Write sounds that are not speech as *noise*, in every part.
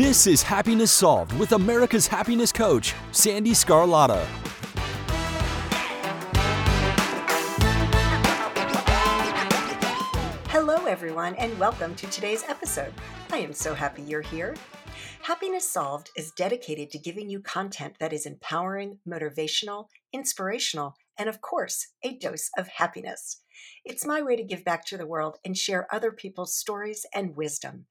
This is Happiness Solved with America's happiness coach, Sandee Sgarlata. Hello, everyone, and welcome to today's episode. I am so happy you're here. Happiness Solved is dedicated to giving you content that is empowering, motivational, inspirational, and of course, a dose of happiness. It's my way to give back to the world and share other people's stories and wisdom.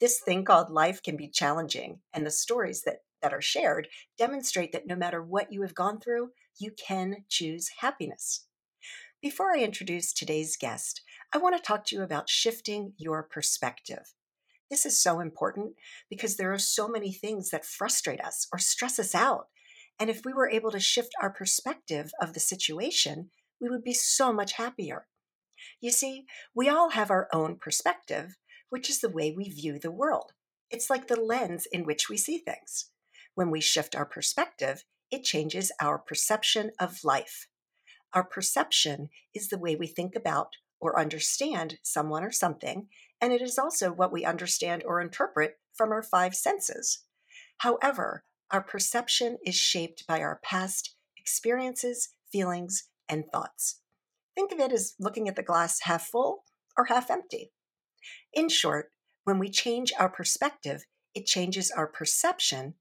This thing called life can be challenging, and the stories that, that are shared demonstrate that no matter what you have gone through, you can choose happiness. Before I introduce today's guest, I want to talk to you about shifting your perspective. This is so important because there are so many things that frustrate us or stress us out. And if we were able to shift our perspective of the situation, we would be so much happier. You see, we all have our own perspective, which is the way we view the world. It's like the lens in which we see things. When we shift our perspective, it changes our perception of life. Our perception is the way we think about or understand someone or something, and it is also what we understand or interpret from our five senses. However, our perception is shaped by our past experiences, feelings, and thoughts. Think of it as looking at the glass half full or half empty. In short, when we change our perspective, it changes our perception,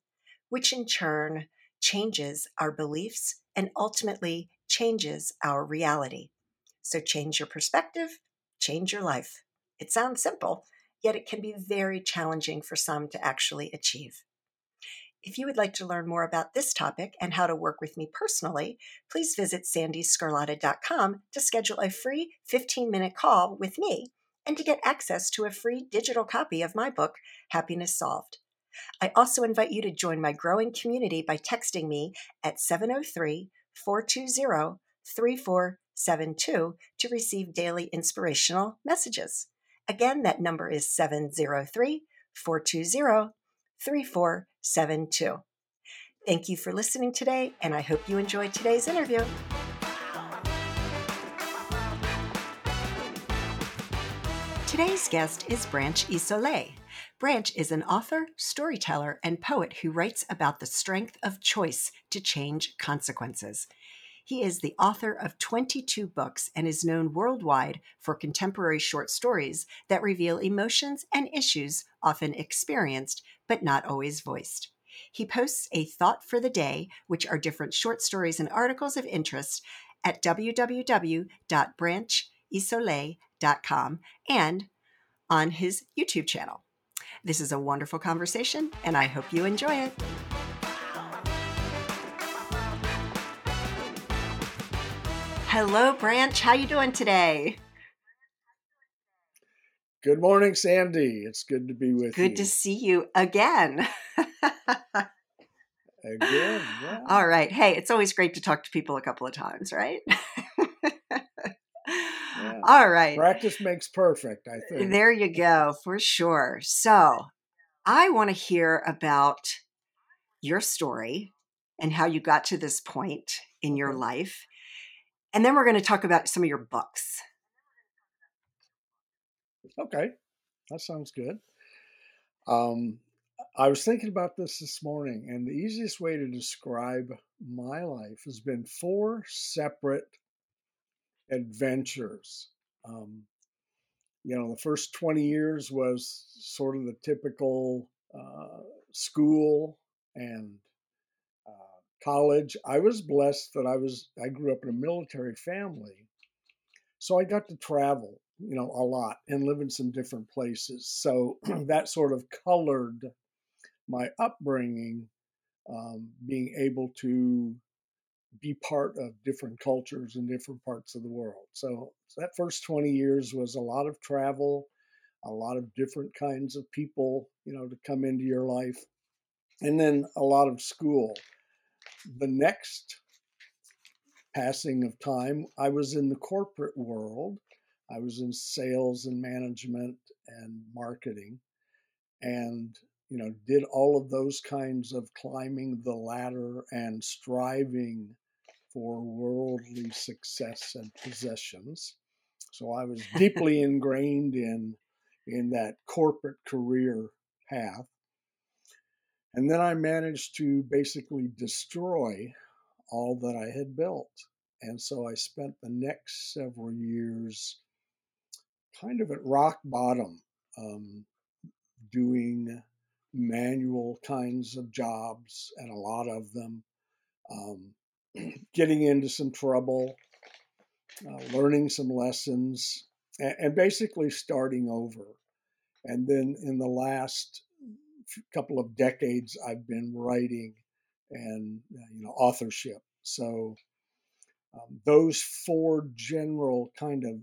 which in turn changes our beliefs and ultimately changes our reality. So change your perspective, change your life. It sounds simple, yet it can be very challenging for some to actually achieve. If you would like to learn more about this topic and how to work with me personally, please visit sandeesgarlata.com to schedule a free 15 minute call with me and to get access to a free digital copy of my book, Happiness Solved. I also invite you to join my growing community by texting me at 703 420 3472 to receive daily inspirational messages. Again, that number is 703 420 3472. Thank you for listening today, and I hope you enjoyed today's interview. Today's guest is Branch Isole. Branch is an author, storyteller, and poet who writes about the strength of choice to change consequences. He is the author of 22 books and is known worldwide for contemporary short stories that reveal emotions and issues often experienced but not always voiced. He posts a thought for the day, which are different short stories and articles of interest at www.branchisole.com and on his YouTube channel. This is a wonderful conversation, and I hope you enjoy it. Hello, Branch. How you doing today? Good morning, Sandee. It's good to be with good you. Good to see you again. again. Yeah. All right. Hey, it's always great to talk to people a couple of times, right? All right. Practice makes perfect, I think. There you go, for sure. So, I want to hear about your story and how you got to this point in your life. And then we're going to talk about some of your books. Okay, that sounds good. Um, I was thinking about this this morning, and the easiest way to describe my life has been four separate adventures. Um, you know, the first 20 years was sort of the typical uh, school and uh, college. I was blessed that I was I grew up in a military family, so I got to travel, you know, a lot and live in some different places. So *clears throat* that sort of colored my upbringing, um, being able to be part of different cultures in different parts of the world. So, so, that first 20 years was a lot of travel, a lot of different kinds of people, you know, to come into your life, and then a lot of school. The next passing of time, I was in the corporate world. I was in sales and management and marketing and you know did all of those kinds of climbing the ladder and striving for worldly success and possessions. So I was deeply ingrained in in that corporate career path. And then I managed to basically destroy all that I had built. And so I spent the next several years kind of at rock bottom, um, doing manual kinds of jobs and a lot of them, um, getting into some trouble, uh, learning some lessons, and, and basically starting over. And then in the last couple of decades, I've been writing and uh, you know authorship. So um, those four general kind of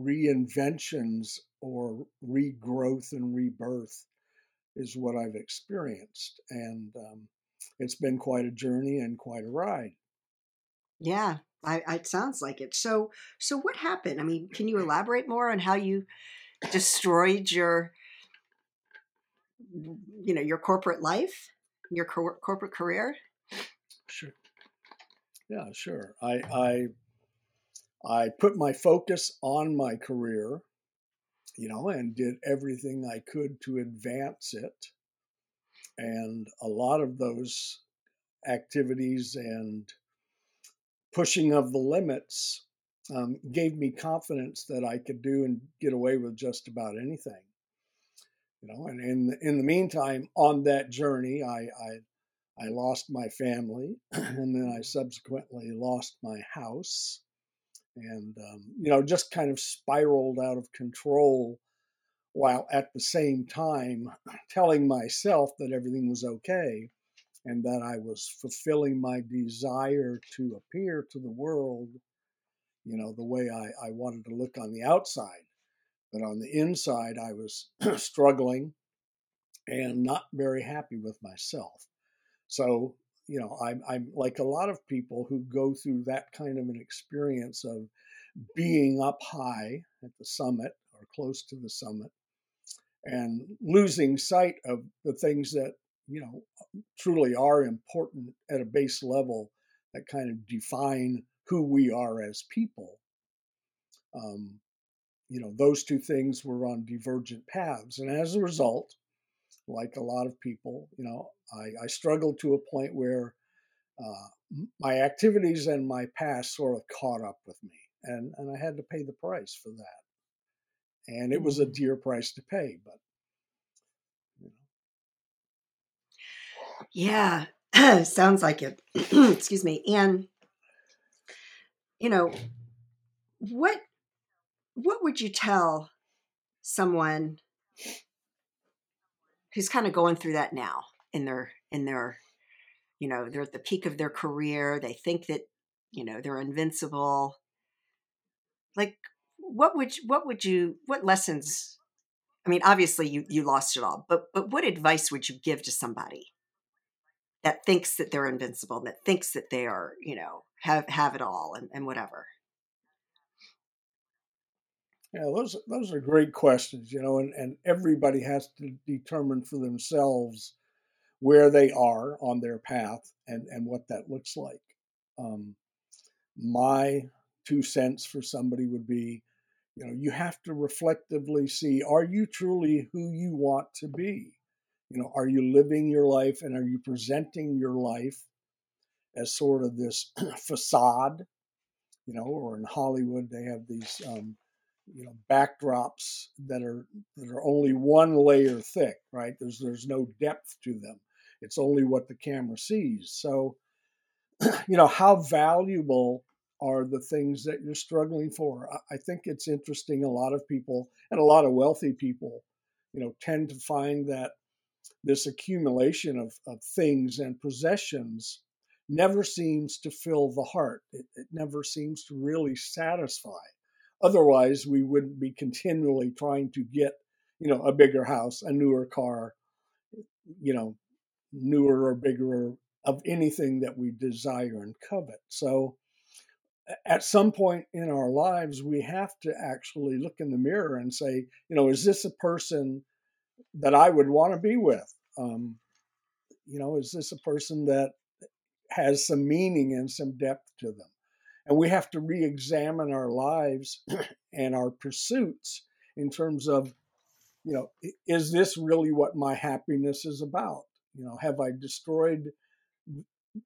reinventions or regrowth and rebirth is what I've experienced, and um, it's been quite a journey and quite a ride. Yeah, I, it sounds like it. So, so what happened? I mean, can you *clears throat* elaborate more on how you destroyed your, you know, your corporate life, your cor- corporate career? Sure. Yeah, sure. I, I, I put my focus on my career, you know, and did everything I could to advance it. And a lot of those activities and pushing of the limits um, gave me confidence that I could do and get away with just about anything. You know, and in the, in the meantime, on that journey, I, I I lost my family, *clears throat* and then I subsequently lost my house, and um, you know, just kind of spiraled out of control, while at the same time *clears throat* telling myself that everything was okay and that I was fulfilling my desire to appear to the world, you know, the way I, I wanted to look on the outside. But on the inside, I was *clears throat* struggling and not very happy with myself. So, you know, I'm, I'm like a lot of people who go through that kind of an experience of being up high at the summit or close to the summit and losing sight of the things that you know truly are important at a base level that kind of define who we are as people. Um, you know those two things were on divergent paths and as a result like a lot of people you know i, I struggled to a point where uh, my activities and my past sort of caught up with me and, and i had to pay the price for that and it was a dear price to pay but Yeah, *clears throat* sounds like it. *clears throat* Excuse me. And you know, what what would you tell someone who's kind of going through that now in their in their you know, they're at the peak of their career, they think that, you know, they're invincible. Like what would what would you what lessons I mean, obviously you you lost it all, but but what advice would you give to somebody that thinks that they're invincible, that thinks that they are, you know, have have it all and, and whatever? Yeah, those those are great questions, you know, and, and everybody has to determine for themselves where they are on their path and, and what that looks like. Um, my two cents for somebody would be, you know, you have to reflectively see, are you truly who you want to be? You know, are you living your life and are you presenting your life as sort of this *clears throat* facade? You know, or in Hollywood they have these um, you know backdrops that are that are only one layer thick, right? There's there's no depth to them. It's only what the camera sees. So, *clears throat* you know, how valuable are the things that you're struggling for? I think it's interesting. A lot of people and a lot of wealthy people, you know, tend to find that this accumulation of, of things and possessions never seems to fill the heart. It, it never seems to really satisfy. Otherwise, we wouldn't be continually trying to get, you know, a bigger house, a newer car, you know, newer or bigger of anything that we desire and covet. So, at some point in our lives, we have to actually look in the mirror and say, you know, is this a person that I would want to be with. Um, you know, is this a person that has some meaning and some depth to them? And we have to re examine our lives *clears throat* and our pursuits in terms of you know, is this really what my happiness is about? You know, have I destroyed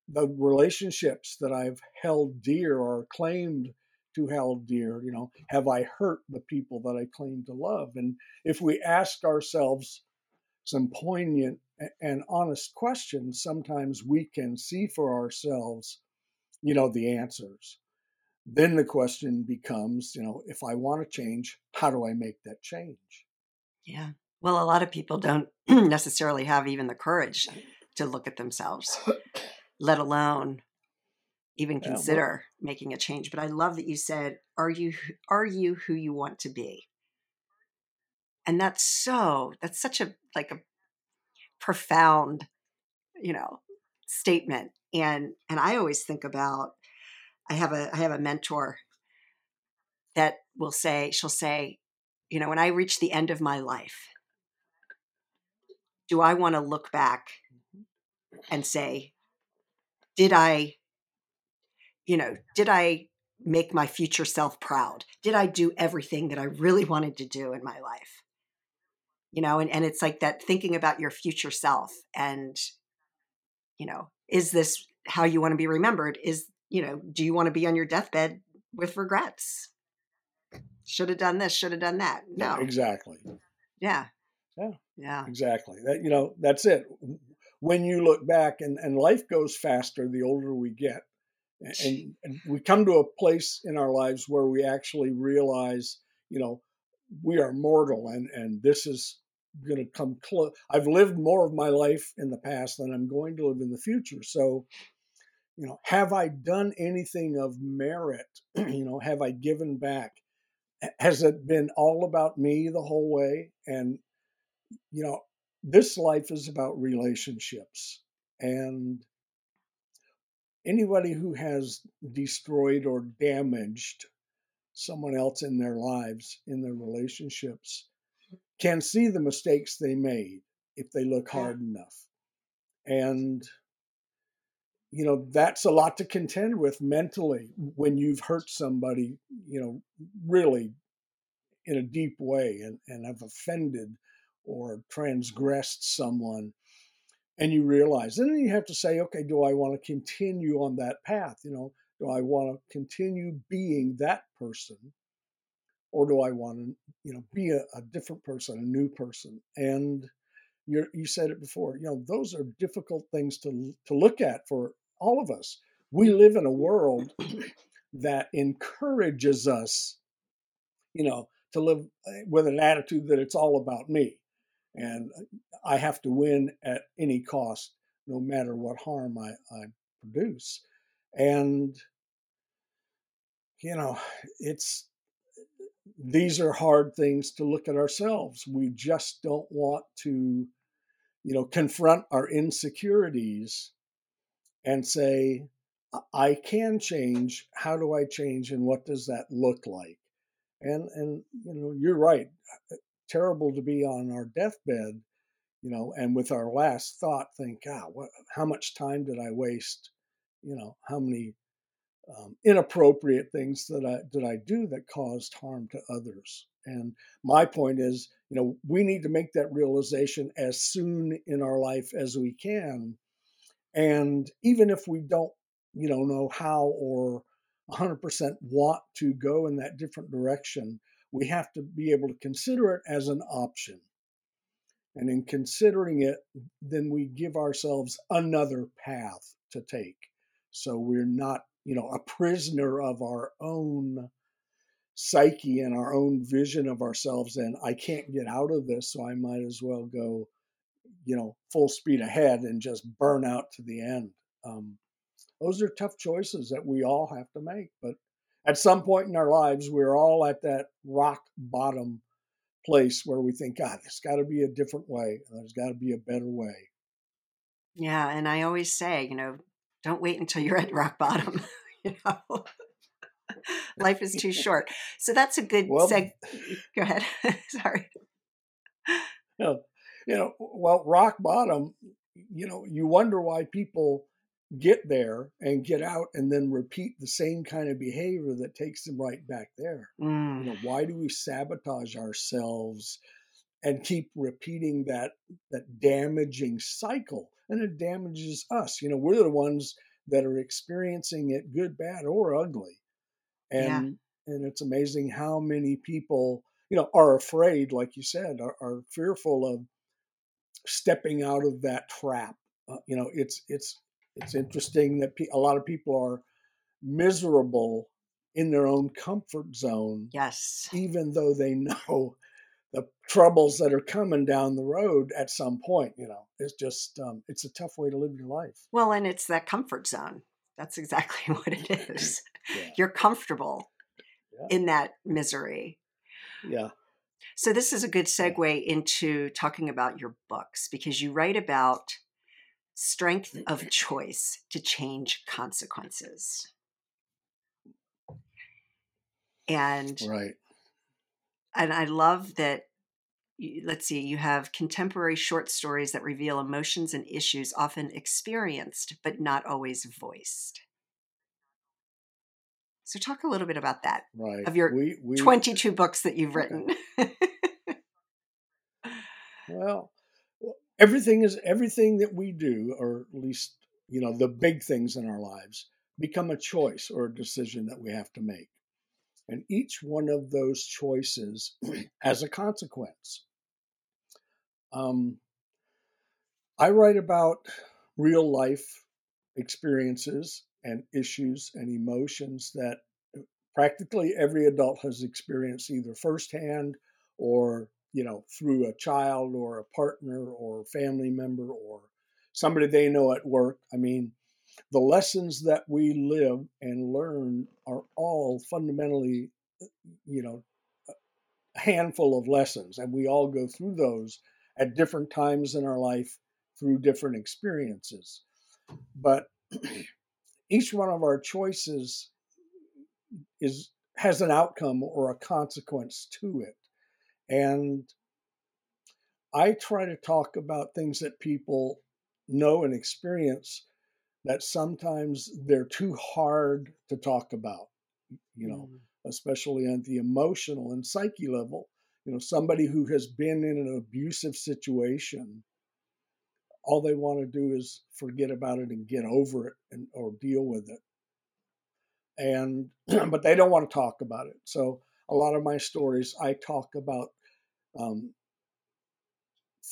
the relationships that I've held dear or claimed to held dear? You know, have I hurt the people that I claim to love? And if we ask ourselves some poignant and honest questions, sometimes we can see for ourselves, you know, the answers. Then the question becomes, you know, if I want to change, how do I make that change? Yeah. Well, a lot of people don't *clears throat* necessarily have even the courage to look at themselves, *coughs* let alone even consider yeah, well, making a change. But I love that you said, "Are you are you who you want to be?" And that's so that's such a like a profound, you know, statement. And and I always think about I have a I have a mentor that will say she'll say, you know, when I reach the end of my life, do I want to look back mm-hmm. and say, did I, you know, did I make my future self proud? Did I do everything that I really *laughs* wanted to do in my life? You know, and, and it's like that thinking about your future self and, you know, is this how you want to be remembered? Is, you know, do you want to be on your deathbed with regrets? should have done this, should have done that. No. Yeah, exactly. Yeah. Yeah. Yeah. Exactly. That you know, that's it. When you look back and, and life goes faster the older we get. And, and we come to a place in our lives where we actually realize, you know, we are mortal and, and this is going to come close. I've lived more of my life in the past than I'm going to live in the future. So, you know, have I done anything of merit? *clears throat* you know, have I given back? has it been all about me the whole way? And, you know, this life is about relationships. And anybody who has destroyed or damaged someone else in their lives, in their relationships, can see the mistakes they made if they look hard enough. And you know that's a lot to contend with mentally when you've hurt somebody you know really in a deep way and, and have offended or transgressed someone and you realize and then you have to say okay do i want to continue on that path? You know do i want to continue being that person or do i want to you know be a, a different person a new person? And you you said it before you know those are difficult things to to look at for all of us. We live in a world that encourages us, you know, to live eh, with an attitude that it's all about me and uh, I have to win at any cost, no matter what harm I, I produce. And, you know, it's, these are hard things to look at ourselves. We just don't want to, you know, confront our insecurities and say, I can change. How do I change? And what does that look like? And, and, you know, you're right. Terrible to be on our deathbed, you know, and with our last thought, think, ah, what, how much time did I waste? You know, how many um, inappropriate things that I did I do that caused harm to others? And my point is, you know, we need to make that realization as soon in our life as we can and even if we don't, you know, know how or 100% want to go in that different direction, we have to be able to consider it as an option. And in considering it, then we give ourselves another path to take. So we're not, you know, a prisoner of our own psyche and our own vision of ourselves. And I can't get out of this, so I might as well go you know, full speed ahead and just burn out to the end. Um, those are tough choices that we all have to make. But at some point in our lives, we're all at that rock bottom place where we think, God, there's got to be a different way. There's got to be a better way. Yeah. And I always say, you know, don't wait until you're at rock bottom. *laughs* you know, life is too *laughs* short. So that's a good well, seg. *laughs* Go ahead. Sorry. No, you know, well, rock bottom, you know, you wonder why people get there and get out and then repeat the same kind of behavior that takes them right back there. Mm. You know, why do we sabotage ourselves and keep repeating that that damaging cycle and it damages us you know we're the ones that are experiencing it good bad or ugly and yeah. and it's amazing how many people you know are afraid like you said are, are fearful of stepping out of that trap uh, you know it's it's it's interesting that pe- a lot of people are miserable in their own comfort zone yes. even though they know the troubles that are coming down the road at some point you know? It's just um, it's a tough way to live your life. Well and it's that comfort zone. That's exactly *laughs* what it *laughs* is. Yeah. you're comfortable yeah. in that misery. Yeah. So this is a good segue into talking about your books because you write about strength of eh, choice to change consequences and right and I love that. Let's see, you have contemporary short stories that reveal emotions and issues often experienced but not always voiced. So, talk a little bit about that. Right. Of your we, we, 22 books that you've written. *laughs* Well, everything is everything that we do, or at least, you know, the big things in our lives become a choice or a decision that we have to make. And each one of those choices *clears throat* has a consequence. Um, I write about real life experiences and issues and emotions that practically every adult has experienced either firsthand or you know through a child or a partner or family member or somebody they know at work i mean the lessons that we live and learn are all fundamentally, you know, a handful of lessons, and we all go through those at different times in our life through different experiences. But *clears throat* each one of our choices is has an outcome or a consequence to it. And I try to talk about things that people know and experience that sometimes they're too hard to talk about, you know, mm. especially on the emotional and psyche level. You know, somebody who has been in an abusive situation, all they want to do is forget about it and get over it and or deal with it. And *clears throat* but they don't want to talk about it. So a lot of my stories, I talk about um,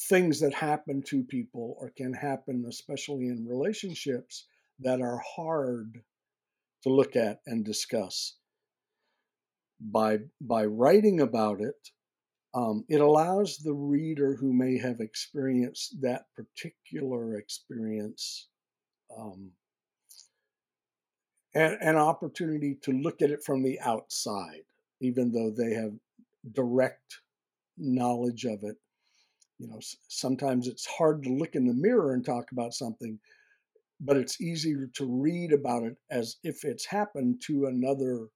things that happen to people or can happen, especially in relationships, that are hard to look at and discuss. By, by writing about it, um, it allows the reader who may have experienced that particular experience um, an, an opportunity to look at it from the outside, even though they have direct knowledge of it. You know sometimes it's hard to look in the mirror and talk about something but it's easier to read about it as if it's happened to another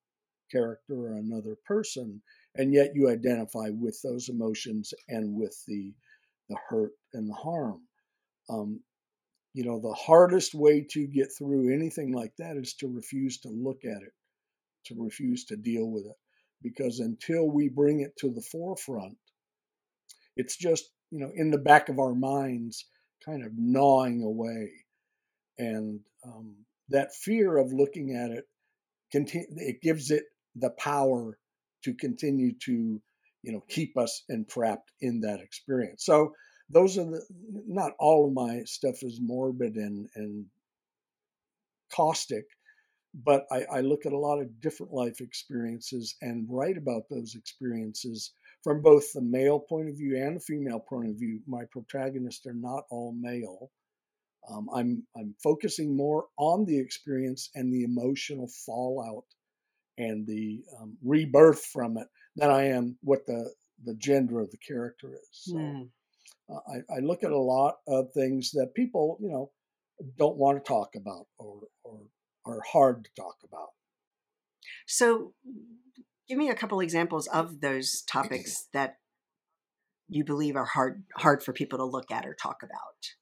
character or another person and yet you identify with those emotions and with the the hurt and the harm. Um, you know the hardest way to get through anything like that is to refuse to look at it to refuse to deal with it because until we bring it to the forefront it's just you know in the back of our minds kind of gnawing away. And um, that fear of looking at it it gives it the power to continue to you know keep us entrapped in that experience. So those are the not all of my stuff is morbid and and caustic but I, I look at a lot of different life experiences and write about those experiences from both the male point of view and the female point of view. My protagonists are not all male. Um, I'm I'm focusing more on the experience and the emotional fallout and the um, rebirth from it than I am what the the gender of the character is. So, mm. uh, I, I look at a lot of things that people you know don't want to talk about or or are hard to talk about. So, give me a couple examples of those topics *clears throat* that you believe are hard hard for people to look at or talk about.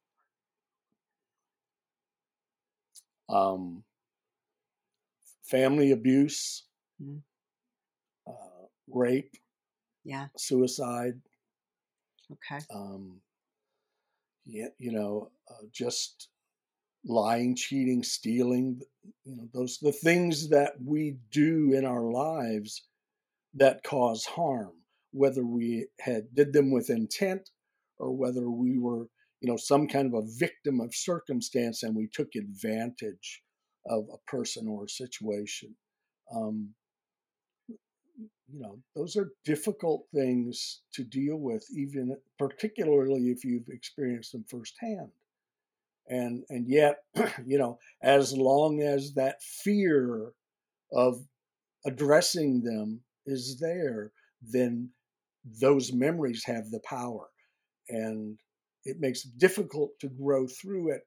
um, family abuse, mm-hmm. uh, rape, yeah, suicide, Okay. Um, yeah, you know, uh, just lying, cheating, stealing, you know, those the things that we do in our lives that cause harm, whether we had did them with intent or whether we were, you know, some kind of a victim of circumstance and we took advantage of a person or a situation. Um, you know, those are difficult things to deal with, even particularly if you've experienced them firsthand. And and yet, *clears throat* you know, as long as that fear of addressing them is there, then those memories have the power. And it makes it difficult to grow through it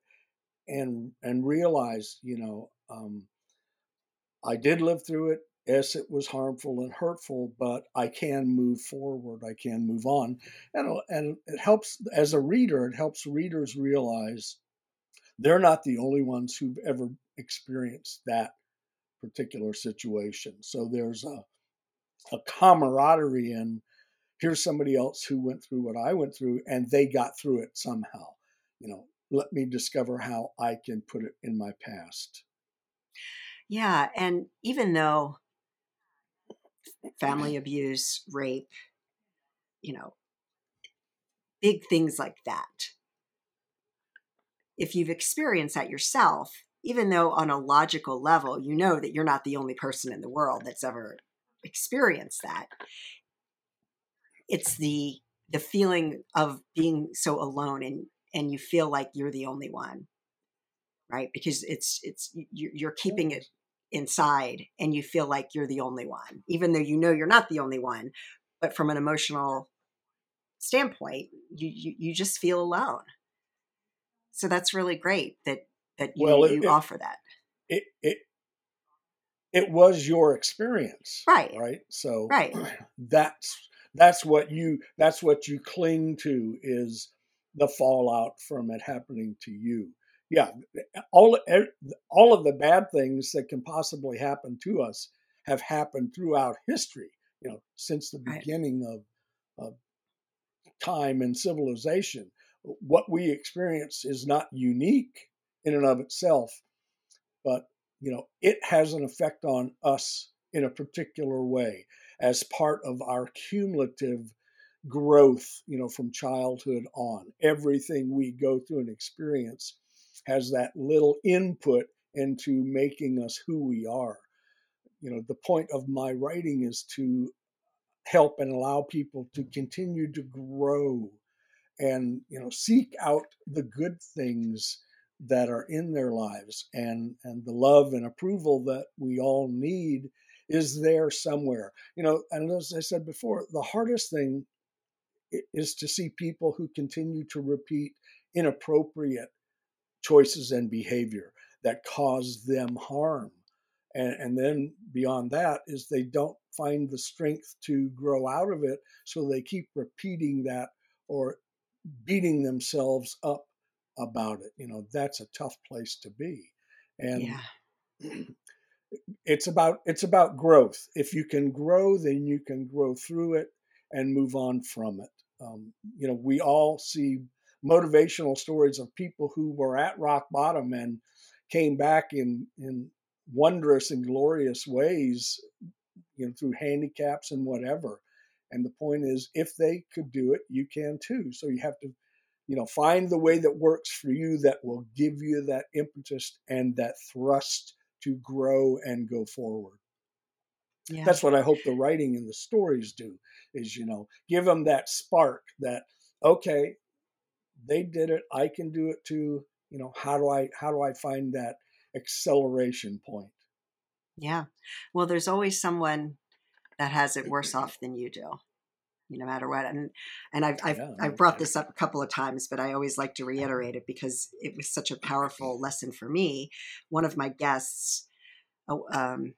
and and realize, you know, um, I did live through it. Yes, it was harmful and hurtful, but I can move forward. I can move on, and and it helps as a reader. It helps readers realize they're not the only ones who've ever experienced that particular situation. So there's a a camaraderie in here's somebody else who went through what I went through and they got through it somehow. You know, let me discover how I can put it in my past. Yeah. And even though family mm-hmm. abuse, rape, you know, big things like that, if you've experienced that yourself, even though on a logical level, you know that you're not the only person in the world that's ever experienced that, it's the the feeling of being so alone and and you feel like you're the only one right? Because it's it's you're keeping it inside and you feel like you're the only one even though you know you're not the only one but from an emotional standpoint you you, you just feel alone. So that's really great that that you, well, it, you it, offer that. it, it it was your experience right. right? So right. *clears throat* that's that's what you that's what you cling to is the fallout from it happening to you. Yeah, all all of the bad things that can possibly happen to us have happened throughout history. You know, since the beginning of, of time and civilization, what we experience is not unique in and of itself, but you know, it has an effect on us in a particular way as part of our cumulative growth, you know, from childhood on. Everything we go through and experience has that little input into making us who we are. You know, the point of my writing is to help and allow people to continue to grow and, you know, seek out the good things that are in their lives and and the love and approval that we all need is there somewhere. You know, and as I said before, the hardest thing is to see people who continue to repeat inappropriate choices and behavior that cause them harm. And, and then beyond that is they don't find the strength to grow out of it. So they keep repeating that or beating themselves up about it. You know, that's a tough place to be. And yeah. *clears throat* it's about it's about growth. If you can grow, then you can grow through it and move on from it. Um, you know, we all see motivational stories of people who were at rock bottom and came back in in wondrous and glorious ways you know through handicaps and whatever and the point is if they could do it you can too so you have to you know find the way that works for you that will give you that impetus and that thrust to grow and go forward. Yeah. that's what i hope the writing and the stories do is you know give them that spark that okay they did it i can do it too you know how do i how do i find that acceleration point? Yeah. Well there's always someone that has it worse off than you do no matter what and and i've i've, yeah, I've brought this up a couple of times but i always like to reiterate it because it was such a powerful lesson for me one of my guests oh, um,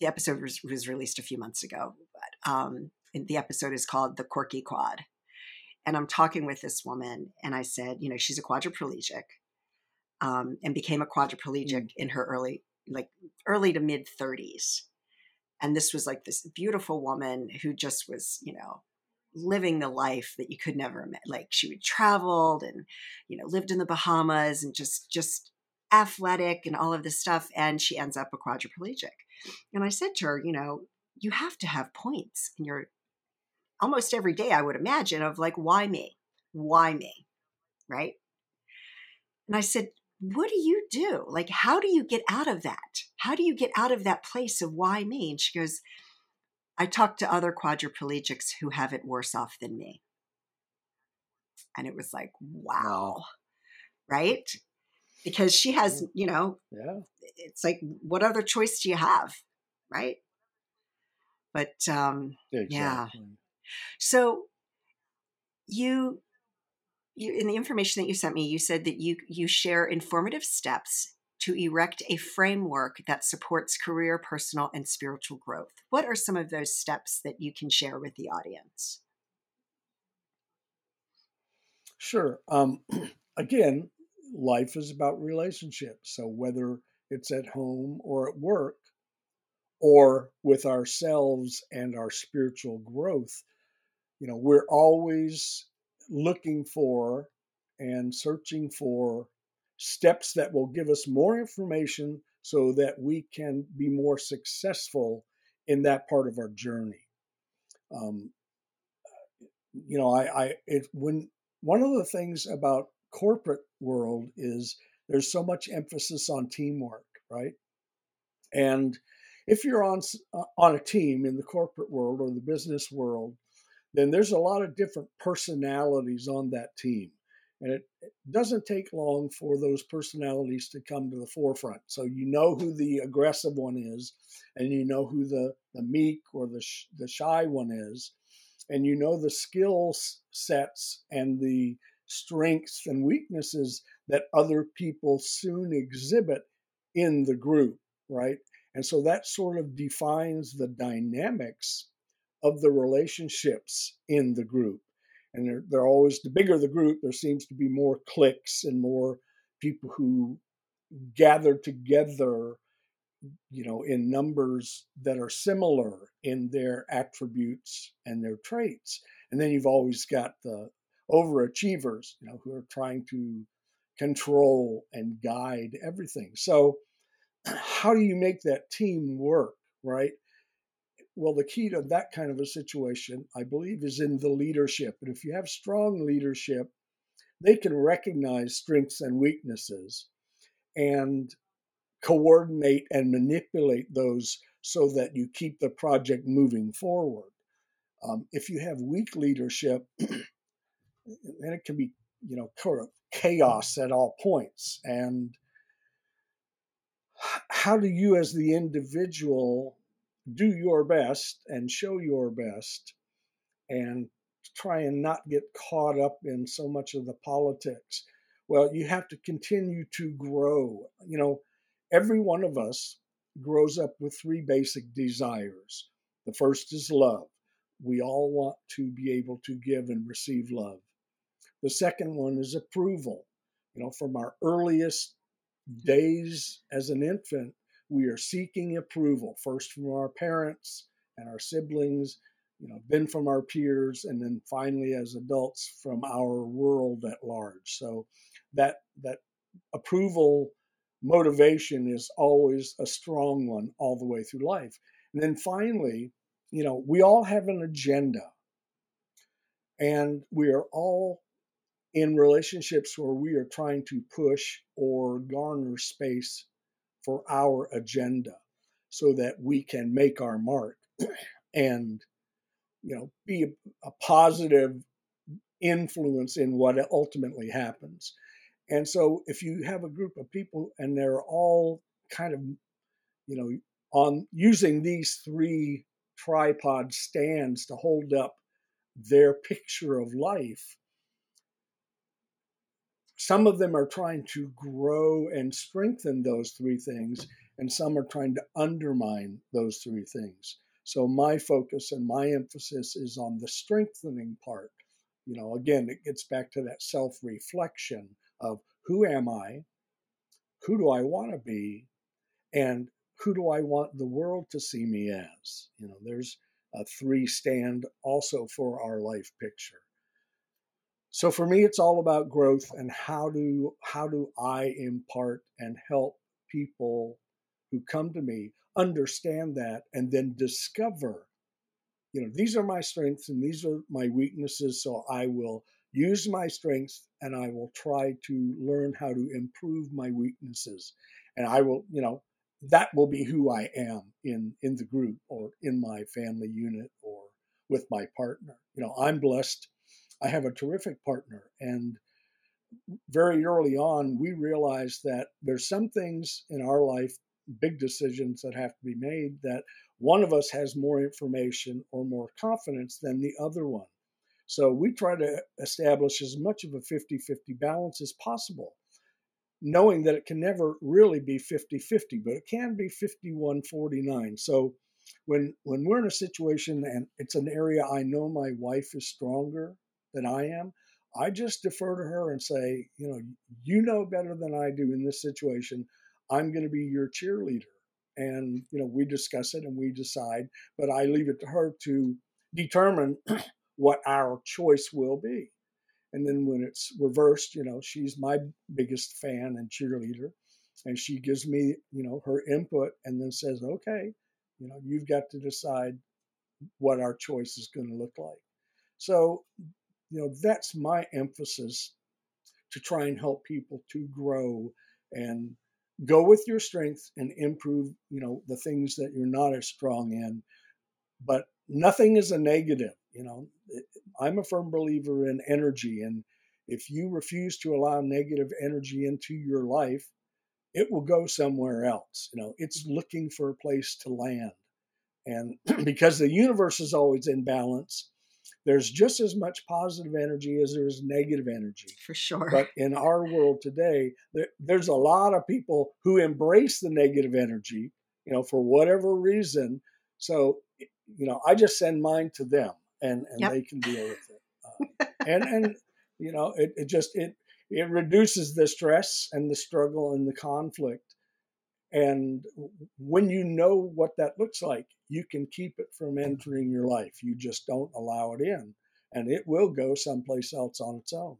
the episode was, was released a few months ago but um, the episode is called the quirky quad and I'm talking with this woman, and I said, you know, she's a quadriplegic, um, and became a quadriplegic mm. in her early, like early to mid 30s. And this was like this beautiful woman who just was, you know, living the life that you could never imagine. Like she would traveled and, you know, lived in the Bahamas and just, just athletic and all of this stuff. And she ends up a quadriplegic. And I said to her, you know, you have to have points in your almost every day, I would imagine, of like, why me? Why me? Right. And I said, what do you do? Like, how do you get out of that? How do you get out of that place of why me? And she goes, I talked to other quadriplegics who have it worse off than me. And it was like, wow. Right? Because she has, you know, yeah. it's like, what other choice do you have? Right. But um, exactly. yeah. So you you, in the information that you sent me, you said that you you share informative steps to erect a framework that supports career, personal, and spiritual growth. What are some of those steps that you can share with the audience? Sure. Um, *clears throat* again, life is about relationships. So whether it's at home or at work, or with ourselves and our spiritual growth, you know, we're always looking for and searching for steps that will give us more information so that we can be more successful in that part of our journey. Um, you know, I, I it, when one of the things about corporate world is there's so much emphasis on teamwork, right? And if you're on uh, on a team in the corporate world or the business world, then there's a lot of different personalities on that team. And it, it, doesn't take long for those personalities to come to the forefront. So you know who the aggressive one is, and you know who the, the meek or the, sh- the shy one is, and you know the skill sets and the strengths and weaknesses that other people soon exhibit in the group, right? And so that sort of defines the dynamics of the relationships in the group. And they're, they're always, the bigger the group, there seems to be more cliques and more people who gather together, you know, in numbers that are similar in their attributes and their traits. And then you've always got the overachievers, you know, who are trying to control and guide everything. So, *clears throat* how do you make that team work, right? Well, the key to that kind of a situation, I believe, is in the leadership. And if you have strong leadership, they can recognize strengths and weaknesses and coordinate and manipulate those so that you keep the project moving forward. Um, if you have weak leadership, *clears throat* then it can be, you know, sort of chaos at all points. And how do you, as the individual, do your best and show your best and try and not get caught up in so much of the politics. Well, you have to continue to grow. You know, every one of us grows up with three basic desires. The first is love. We all want to be able to give and receive love. The second one is approval. You know, from our earliest days as an infant, we are seeking approval first from our parents and our siblings you know then from our peers and then finally as adults from our world at large. So that that approval motivation is always a strong one all the way through life. And then finally you know we all have an agenda. And we are all in relationships where we are trying to push or garner space for our agenda so that we can make our mark and you know be a, positive influence in what ultimately happens. And so if you have a group of people and they're all kind of you know on using these three tripod stands to hold up their picture of life some of them are trying to grow and strengthen those three things, and some are trying to undermine those three things. So my focus and my emphasis is on the strengthening part. You know, again, it gets back to that self reflection of who am I? Who do I want to be? And who do I want the world to see me as? You know, there's a three stand also for our life picture. So for me, it's all about growth and how do how do I impart and help people who come to me understand that and then discover, you know, these are my strengths and these are my weaknesses. So I will use my strengths and I will try to learn how to improve my weaknesses. And I will, you know, that will be who I am in in the group or in my family unit or with my partner. You know, I'm blessed. I have a terrific partner and very early on we realized that there's some things in our life big decisions that have to be made that one of us has more information or more confidence than the other one. So we try to establish as much of a 50 50 balance as possible, knowing that it can never really be 50 50, but it can be 51 49. So when, when we're in a situation and it's an area I know my wife is stronger than I am, I just defer to her and say, you know, you know better than I do in this situation. I'm going to be your cheerleader. And, you know, we discuss it and we decide, but I leave it to her to determine *clears throat* what our choice will be. And then when it's reversed, you know, she's my biggest fan and cheerleader. And she gives me, you know, her input and then says, okay, you know, you've got to decide what our choice is going to look like. So, you know, that's my emphasis to try and help people to grow and go with your strengths and improve you know the things that you're not as strong in but nothing is a negative you know i'm a firm believer in energy and if you refuse to allow negative energy into your life it will go somewhere else you know it's mm-hmm. looking for a place to land and *clears throat* because the universe is always in balance there's just as much positive energy as there is negative energy. For sure. But in our world today, there, there's a lot of people who embrace the negative energy, you know, for whatever reason. So, you know, I just send mine to them and, and yep. they can deal with it. Uh, *laughs* and, and, you know, it, it just, it, it reduces the stress and the struggle and the conflict and when you know what that looks like, you can keep it from entering your life. You just don't allow it in, and it will go someplace else on its own.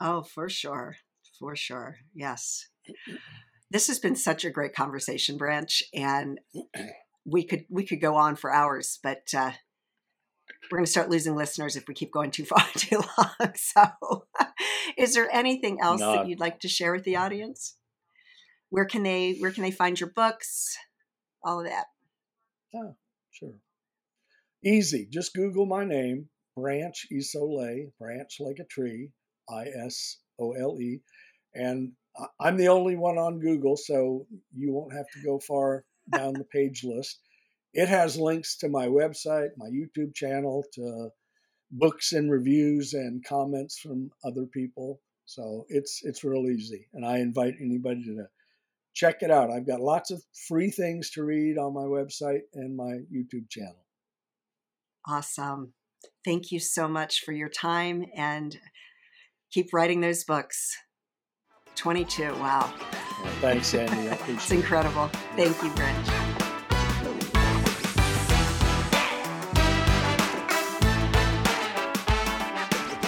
Oh, for sure. For sure. Yes. This has been such a great conversation, Branch, and we could we could go on for hours, but uh, we're going to start losing listeners if we keep going too *laughs* far too long. So, *laughs* is there anything else Not. that you'd like to share with the audience? Where can they where can they find your books? All of that. Oh sure. Easy just google my name branch isole branch like a tree i-s-o-l-e and i'm the only one on google so you won't have to go far down the page list. It has links to my website my youtube channel to books and reviews and comments from other people so it's it's real easy and i invite anybody to check it out. I've got lots of free things to read on my website and my YouTube channel. Awesome. Thank you so much for your time and keep writing those books. 22. Wow. Well, thanks, Sandee. *laughs* it's incredible. Thank you, Branch.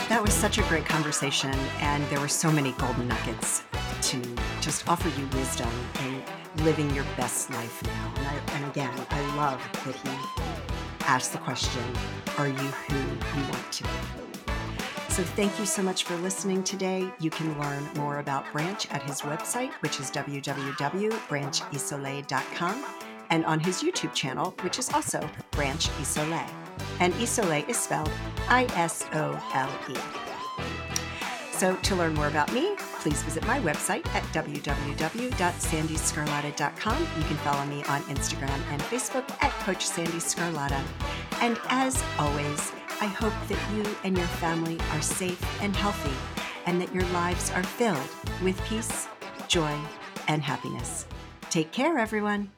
That was such a great conversation, and there were so many golden nuggets to just offer you wisdom and living your best life now. And, I, and again, I love that he asked the question Are you who you want to be? So, thank you so much for listening today. You can learn more about Branch at his website, which is www.branchisole.com, and on his YouTube channel, which is also Branch Isole. And Isole is spelled I S O L E. So, to learn more about me, please visit my website at www.sandeesgarlata.com. You can follow me on Instagram and Facebook at Coach Sandee Sgarlata. And as always, I hope that you and your family are safe and healthy and that your lives are filled with peace, joy, and happiness. Take care, everyone.